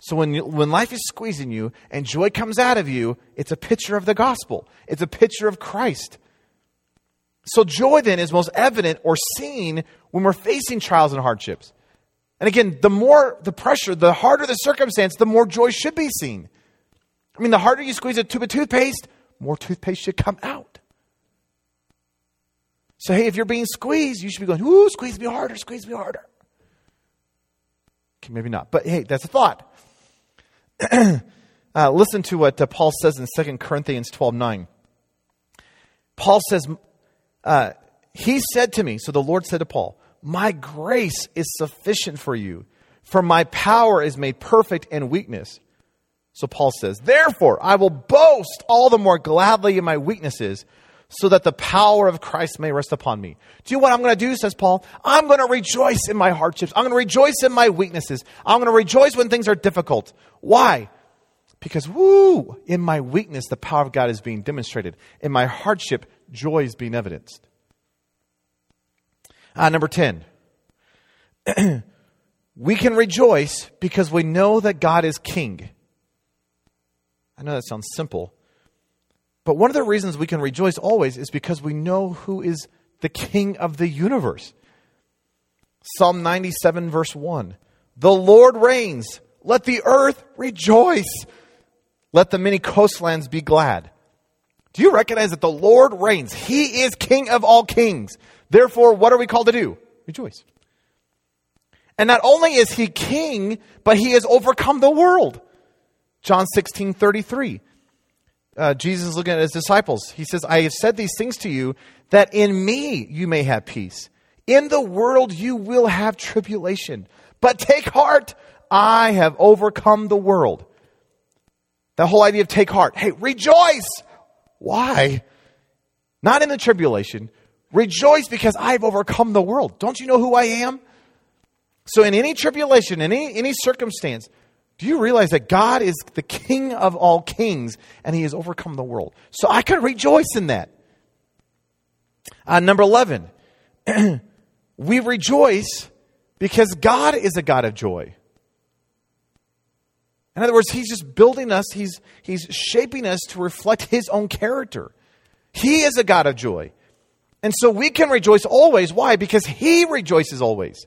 So when, you, when life is squeezing you and joy comes out of you, it's a picture of the gospel. It's a picture of Christ. So joy then is most evident or seen when we're facing trials and hardships. And again, the more the pressure, the harder the circumstance, the more joy should be seen. I mean, the harder you squeeze a tube of toothpaste, more toothpaste should come out. So, hey, if you're being squeezed, you should be going, ooh, squeeze me harder, squeeze me harder. Okay, maybe not. But hey, that's a thought. uh, listen to what uh, Paul says in 2 Corinthians 12 9. Paul says, uh, He said to me, so the Lord said to Paul, my grace is sufficient for you, for my power is made perfect in weakness. So Paul says, Therefore, I will boast all the more gladly in my weaknesses, so that the power of Christ may rest upon me. Do you know what I'm going to do, says Paul? I'm going to rejoice in my hardships. I'm going to rejoice in my weaknesses. I'm going to rejoice when things are difficult. Why? Because, woo, in my weakness, the power of God is being demonstrated. In my hardship, joy is being evidenced. Uh, number 10. we can rejoice because we know that God is king. I know that sounds simple, but one of the reasons we can rejoice always is because we know who is the king of the universe. Psalm 97, verse 1 The Lord reigns, let the earth rejoice, let the many coastlands be glad. Do you recognize that the Lord reigns? He is king of all kings. Therefore, what are we called to do? Rejoice. And not only is he king, but he has overcome the world. John 16 33. uh, Jesus is looking at his disciples. He says, I have said these things to you that in me you may have peace. In the world you will have tribulation. But take heart, I have overcome the world. The whole idea of take heart. Hey, rejoice! Why? Not in the tribulation. Rejoice because I've overcome the world. Don't you know who I am? So, in any tribulation, in any, any circumstance, do you realize that God is the King of all kings and He has overcome the world? So, I can rejoice in that. Uh, number 11, we rejoice because God is a God of joy. In other words, He's just building us, He's, he's shaping us to reflect His own character. He is a God of joy. And so we can rejoice always. Why? Because He rejoices always.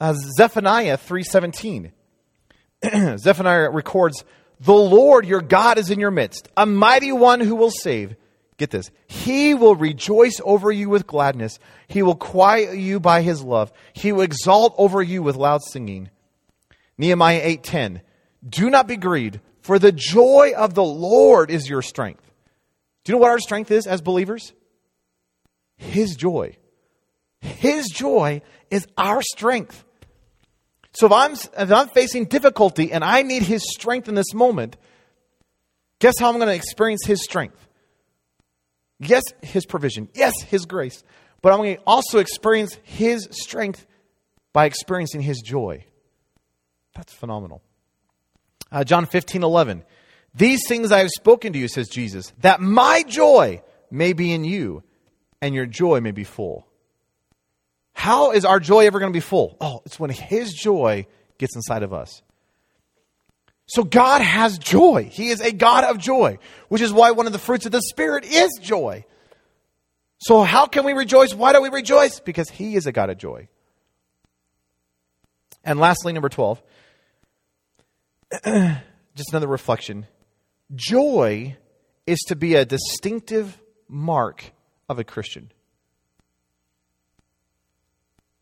Uh, Zephaniah 3.17. Zephaniah records, The Lord your God is in your midst, a mighty one who will save. Get this. He will rejoice over you with gladness. He will quiet you by his love. He will exalt over you with loud singing. Nehemiah 8:10. Do not be grieved, for the joy of the Lord is your strength. Do you know what our strength is as believers? His joy. His joy is our strength. So if I'm, if I'm facing difficulty and I need His strength in this moment, guess how I'm going to experience His strength? Yes, His provision. Yes, His grace. But I'm going to also experience His strength by experiencing His joy. That's phenomenal. Uh, John 15, 11. These things I have spoken to you, says Jesus, that my joy may be in you and your joy may be full. How is our joy ever going to be full? Oh, it's when His joy gets inside of us. So God has joy. He is a God of joy, which is why one of the fruits of the Spirit is joy. So how can we rejoice? Why do we rejoice? Because He is a God of joy. And lastly, number 12, just another reflection. Joy is to be a distinctive mark of a Christian.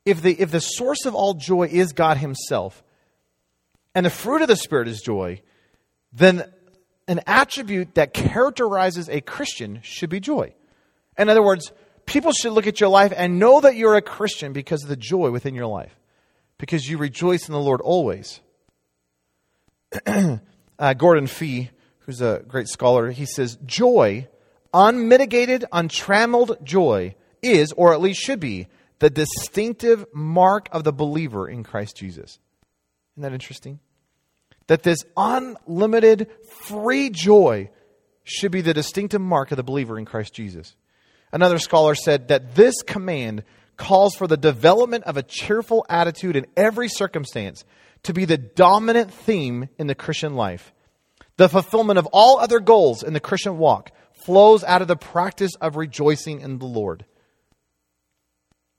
If the, if the source of all joy is God Himself, and the fruit of the Spirit is joy, then an attribute that characterizes a Christian should be joy. In other words, people should look at your life and know that you're a Christian because of the joy within your life, because you rejoice in the Lord always. uh, Gordon Fee, who's a great scholar, he says, Joy, unmitigated, untrammeled joy, is, or at least should be, the distinctive mark of the believer in Christ Jesus. Isn't that interesting? That this unlimited, free joy should be the distinctive mark of the believer in Christ Jesus. Another scholar said that this command calls for the development of a cheerful attitude in every circumstance to be the dominant theme in the Christian life. The fulfillment of all other goals in the Christian walk flows out of the practice of rejoicing in the Lord.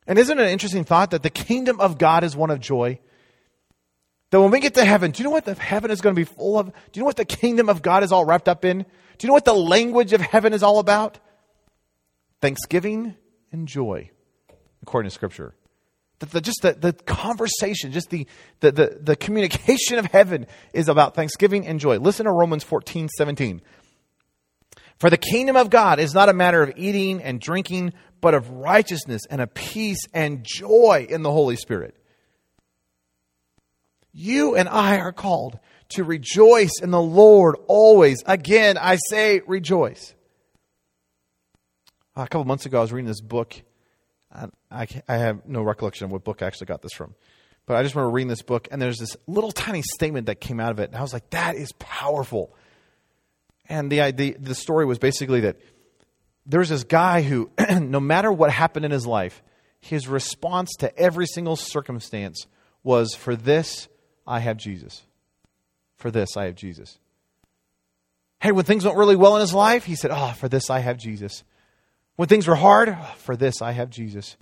And isn't it an interesting thought that the kingdom of God is one of joy? That when we get to heaven, do you know what the heaven is going to be full of? Do you know what the kingdom of God is all wrapped up in? Do you know what the language of heaven is all about? Thanksgiving and joy, according to Scripture. That the, just the, the conversation, just the, the, the, the communication of heaven is about thanksgiving and joy. Listen to Romans 14, 17. For the kingdom of God is not a matter of eating and drinking, but of righteousness and of peace and joy in the Holy Spirit. You and I are called to rejoice in the Lord always. Again, I say rejoice. Ah, a couple months ago, I was reading this book. I, I have no recollection of what book I actually got this from. But I just remember reading this book, and there's this little tiny statement that came out of it. And I was like, that is powerful. And the, the, the story was basically that there's this guy who, no matter what happened in his life, his response to every single circumstance was, For this, I have Jesus. For this, I have Jesus. Hey, when things went really well in his life, he said, Oh, for this, I have Jesus. When things were hard, oh, for this, I have Jesus.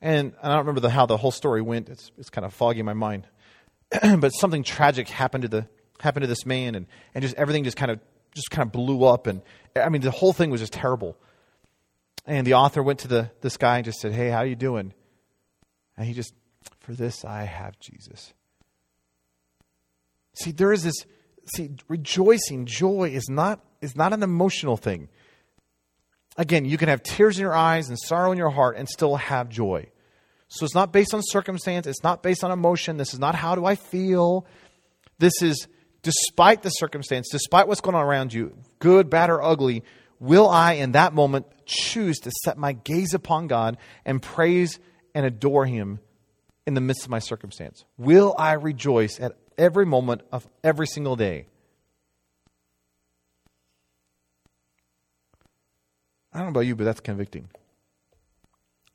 And I don't remember the, how the whole story went. It's, it's kind of foggy in my mind. but something tragic happened to the happened to this man, and, and just everything just kind of just kind of blew up. And I mean, the whole thing was just terrible. And the author went to the this guy and just said, "Hey, how are you doing?" And he just, "For this, I have Jesus." See, there is this see, rejoicing, joy is not, is not an emotional thing. Again, you can have tears in your eyes and sorrow in your heart and still have joy. So it's not based on circumstance, it's not based on emotion. This is not how do I feel. This is despite the circumstance, despite what's going on around you, good, bad, or ugly, will I in that moment choose to set my gaze upon God and praise and adore Him in the midst of my circumstance? Will I rejoice at every moment of every single day? I don't know about you, but that's convicting.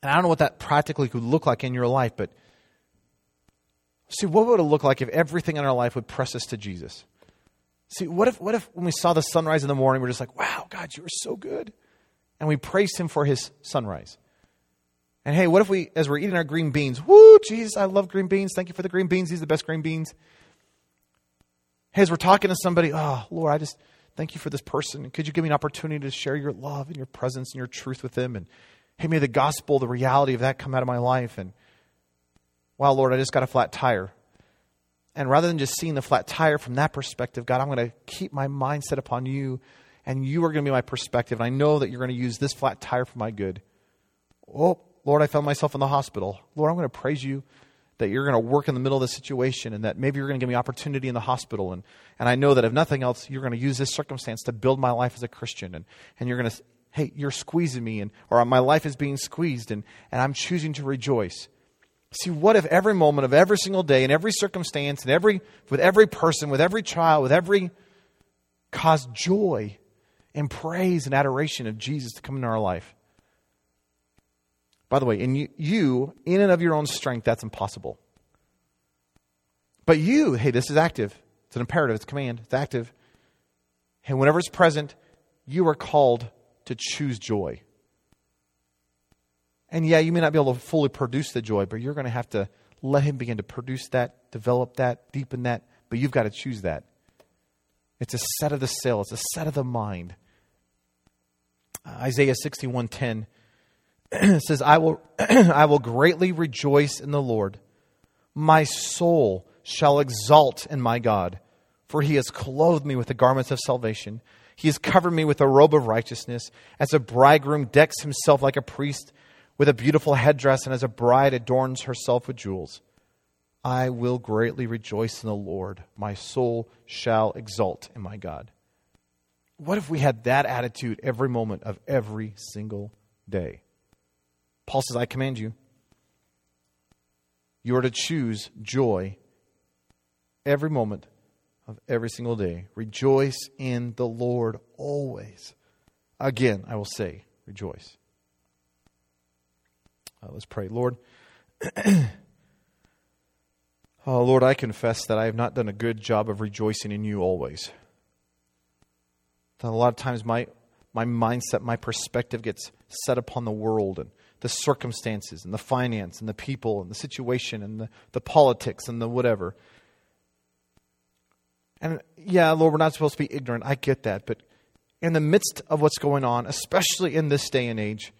And I don't know what that practically could look like in your life, but see, what would it look like if everything in our life would press us to Jesus? See, what if, what if when we saw the sunrise in the morning, we're just like, wow, God, you were so good? And we praised him for his sunrise. And hey, what if we, as we're eating our green beans, whoo, Jesus, I love green beans. Thank you for the green beans. These are the best green beans. Hey, as we're talking to somebody, oh, Lord, I just thank you for this person. Could you give me an opportunity to share your love and your presence and your truth with them? And hey, may the gospel, the reality of that come out of my life. And wow, Lord, I just got a flat tire. And rather than just seeing the flat tire from that perspective, God, I'm going to keep my mindset upon you, and you are going to be my perspective. And I know that you're going to use this flat tire for my good. Oh, Lord, I found myself in the hospital. Lord, I'm going to praise you that you're going to work in the middle of the situation and that maybe you're going to give me opportunity in the hospital. And, and I know that if nothing else, you're going to use this circumstance to build my life as a Christian. And, and you're going to hey, you're squeezing me, and, or my life is being squeezed, and, and I'm choosing to rejoice. See, what if every moment of every single day, in every circumstance, and every, with every person, with every child, with every caused joy and praise and adoration of Jesus to come into our life? By the way, in you, you, in and of your own strength, that's impossible. But you, hey, this is active. It's an imperative, it's a command, it's active. And whenever it's present, you are called to choose joy. And yeah, you may not be able to fully produce the joy, but you're going to have to let Him begin to produce that, develop that, deepen that, but you've got to choose that. It's a set of the sail, it's a set of the mind. Isaiah 61:10 says, I will, I will greatly rejoice in the Lord. My soul shall exult in my God, for he has clothed me with the garments of salvation. He has covered me with a robe of righteousness, as a bridegroom decks himself like a priest with a beautiful headdress, and as a bride adorns herself with jewels. I will greatly rejoice in the Lord. My soul shall exult in my God. What if we had that attitude every moment of every single day? Paul says, I command you. You are to choose joy every moment of every single day. Rejoice in the Lord always. Again, I will say, rejoice. Uh, let's pray. Lord, oh, Lord, I confess that I have not done a good job of rejoicing in you always. That a lot of times my, my mindset, my perspective gets set upon the world and the circumstances and the finance and the people and the situation and the, the politics and the whatever. And yeah, Lord, we're not supposed to be ignorant. I get that. But in the midst of what's going on, especially in this day and age,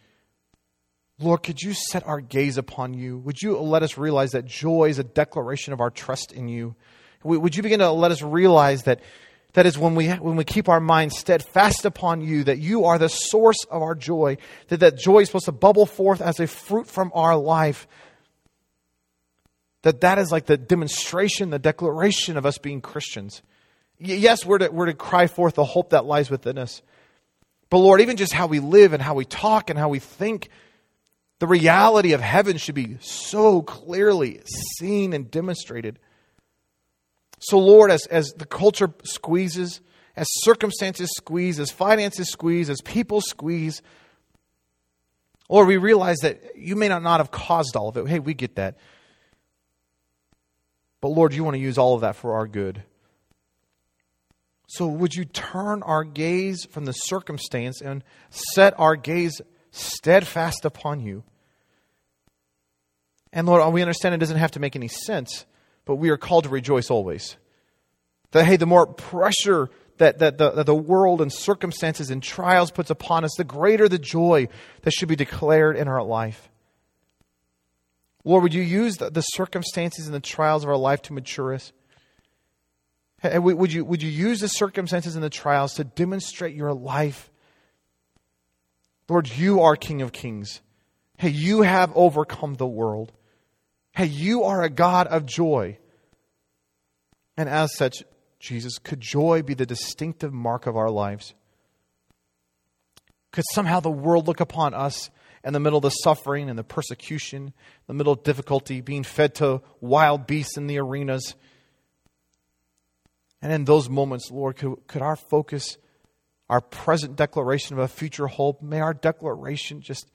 Lord, could you set our gaze upon you? Would you let us realize that joy is a declaration of our trust in you? Would you begin to let us realize that that is when we, when we keep our minds steadfast upon you, that you are the source of our joy, that that joy is supposed to bubble forth as a fruit from our life, that that is like the demonstration, the declaration of us being Christians. Yes, we're to, we're to cry forth the hope that lies within us. But Lord, even just how we live and how we talk and how we think, the reality of heaven should be so clearly seen and demonstrated. So, Lord, as, as the culture squeezes, as circumstances squeeze, as finances squeeze, as people squeeze, Lord, we realize that you may not, not have caused all of it. Hey, we get that. But Lord, you want to use all of that for our good. So would you turn our gaze from the circumstance and set our gaze steadfast upon you? And Lord, we understand it doesn't have to make any sense, but we are called to rejoice always. That, hey, the more pressure that, that, the, that the world and circumstances and trials puts upon us, the greater the joy that should be declared in our life. Lord, would you use the, the circumstances and the trials of our life to mature us? Would you, would you use the circumstances and the trials to demonstrate your life? Lord, you are King of Kings. Hey, you have overcome the world. Hey, you are a God of joy. And as such, Jesus, could joy be the distinctive mark of our lives? Could somehow the world look upon us in the middle of the suffering and the persecution, in the middle of difficulty, being fed to wild beasts in the arenas? And in those moments, Lord, could, could our focus, our present declaration of a future hope, may our declaration just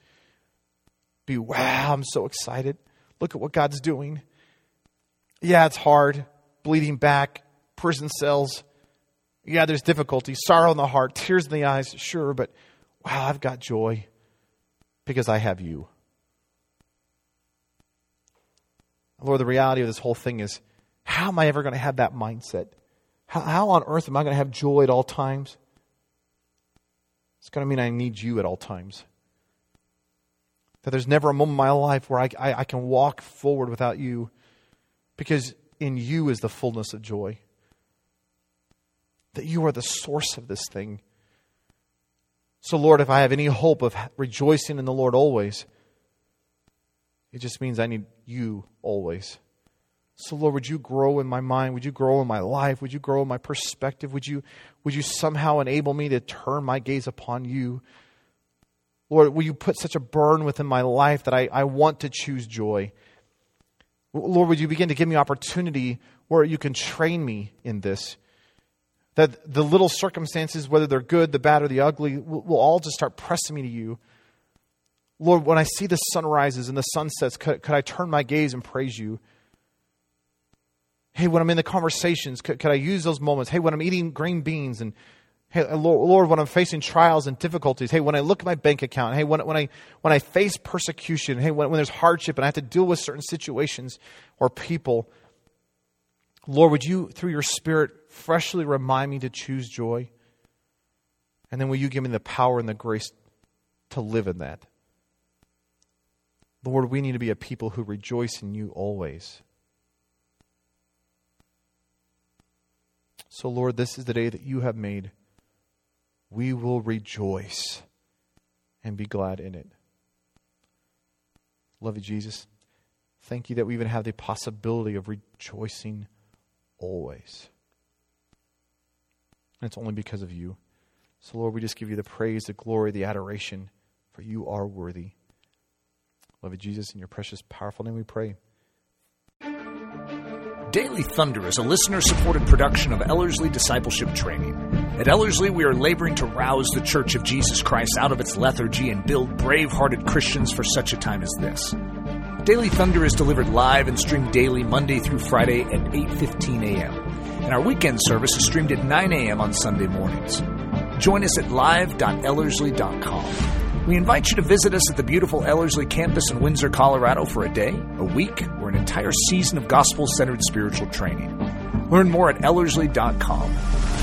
be, wow, I'm so excited. Look at what God's doing. Yeah, it's hard, bleeding back, prison cells. Yeah, there's difficulty, sorrow in the heart, tears in the eyes, sure, but wow, I've got joy because I have you. Lord, the reality of this whole thing is how am I ever going to have that mindset? How, how on earth am I going to have joy at all times? It's going to mean I need you at all times. That there's never a moment in my life where I, I, I can walk forward without you because in you is the fullness of joy. That you are the source of this thing. So, Lord, if I have any hope of rejoicing in the Lord always, it just means I need you always. So, Lord, would you grow in my mind? Would you grow in my life? Would you grow in my perspective? Would you, would you somehow enable me to turn my gaze upon you? Lord, will you put such a burn within my life that I, I want to choose joy? Lord, would you begin to give me opportunity where you can train me in this? That the little circumstances, whether they're good, the bad, or the ugly, will, will all just start pressing me to you. Lord, when I see the sunrises and the sunsets, could, could I turn my gaze and praise you? Hey, when I'm in the conversations, could, could I use those moments? Hey, when I'm eating green beans and Hey, uh, Lord, when I'm facing trials and difficulties, hey, when I look at my bank account, hey, when, when, I, when I face persecution, hey, when, when there's hardship and I have to deal with certain situations or people, Lord, would you, through your Spirit, freshly remind me to choose joy? And then will you give me the power and the grace to live in that? Lord, we need to be a people who rejoice in you always. So, Lord, this is the day that you have made we will rejoice and be glad in it. Love you, Jesus. Thank you that we even have the possibility of rejoicing always. And it's only because of you. So, Lord, we just give you the praise, the glory, the adoration, for you are worthy. Love you, Jesus, in your precious, powerful name we pray. Daily Thunder is a listener supported production of Ellerslie Discipleship Training. At Ellerslie, we are laboring to rouse the Church of Jesus Christ out of its lethargy and build brave hearted Christians for such a time as this. Daily Thunder is delivered live and streamed daily Monday through Friday at 8:15 a.m. And our weekend service is streamed at 9 a.m. on Sunday mornings. Join us at live.ellerslie.com. We invite you to visit us at the beautiful Ellerslie campus in Windsor, Colorado for a day, a week, or an entire season of gospel centered spiritual training. Learn more at Ellerslie.com.